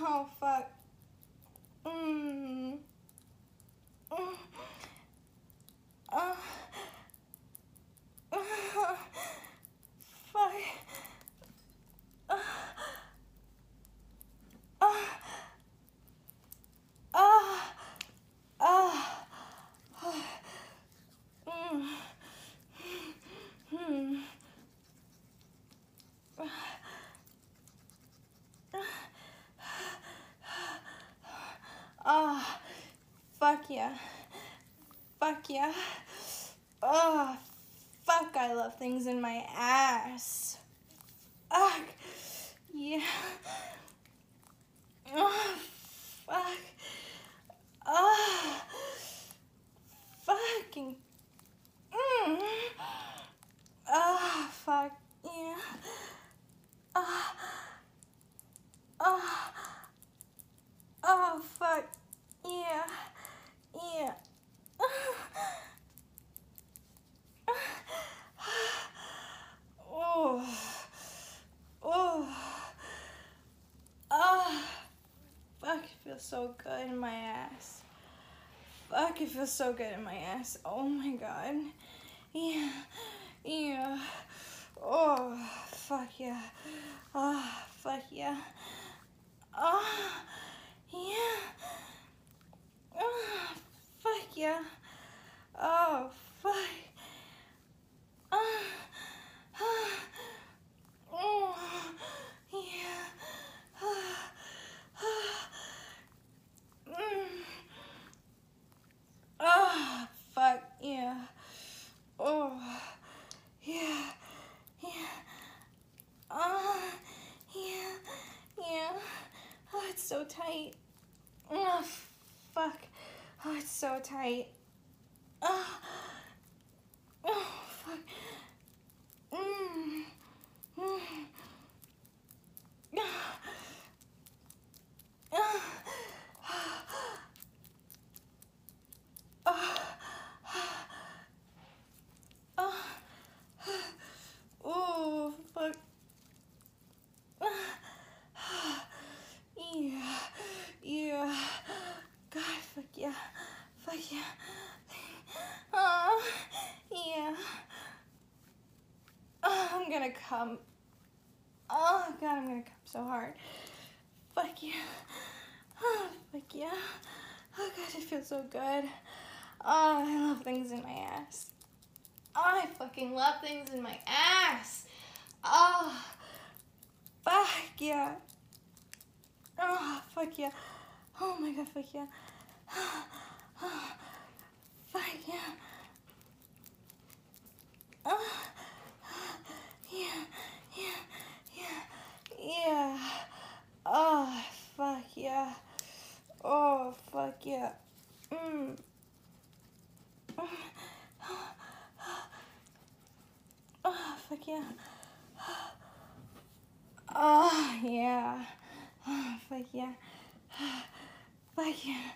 Oh, fuck. Fuck yeah. Fuck yeah. Oh, fuck, I love things in my ass. Fuck. Yeah. Oh, fuck. Oh, fucking. Mm. Oh, fuck. Yeah. Oh. Oh. Oh, fuck. Yeah. Yeah. Oh. Oh. Oh. Fuck, it feels so good in my ass. Fuck, it feels so good in my ass. Oh my god. Yeah. Yeah. Oh, fuck yeah. Oh, fuck yeah. Oh, yeah. Oh, fuck yeah. Oh, fuck. Oh, oh, oh, yeah. Oh, oh, mm. Oh, fuck yeah. Oh, yeah, yeah. Oh, yeah, yeah. Oh, it's so tight. Oh, fuck. Oh, it's so tight. Oh, oh fuck. Mm. Mm. Ah. Ah. Ah. Oh, fuck. Yeah, yeah. God, fuck yeah. Fuck yeah. Oh, yeah. Oh, I'm gonna come. Oh, God, I'm gonna come so hard. Fuck yeah. Oh, fuck yeah. Oh, God, it feels so good. Oh, I love things in my ass. Oh, I fucking love things in my ass. Oh, fuck yeah. Oh, fuck yeah. Oh my god, fuck yeah. Oh, fuck yeah. Oh, yeah, yeah, yeah, yeah. Oh, fuck yeah. Oh, fuck yeah. Mm. Oh, fuck yeah. Oh, yeah. Oh, fuck yeah. Fuck yeah.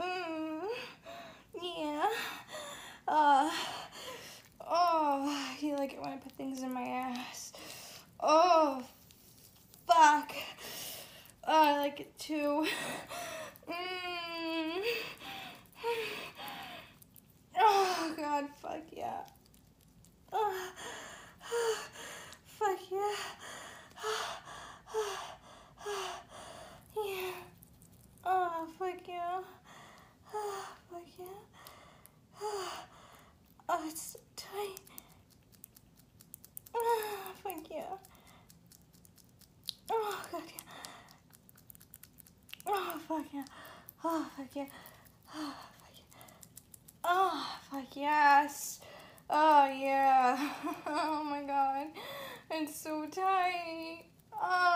Mm, yeah. Uh, oh, you like it when I put things in my ass. Oh, fuck. Oh, I like it too. Mm. Oh, God, fuck yeah. Oh, fuck yeah. Yeah. Oh, fuck yeah. Oh, fuck yeah. Oh, it's so tight. Oh, fuck yeah. Oh, God, yeah. Oh, fuck yeah. Oh, fuck yeah. Oh, fuck yeah. Oh, fuck yes. Oh, yeah. Oh, my God. It's so tight. Ah.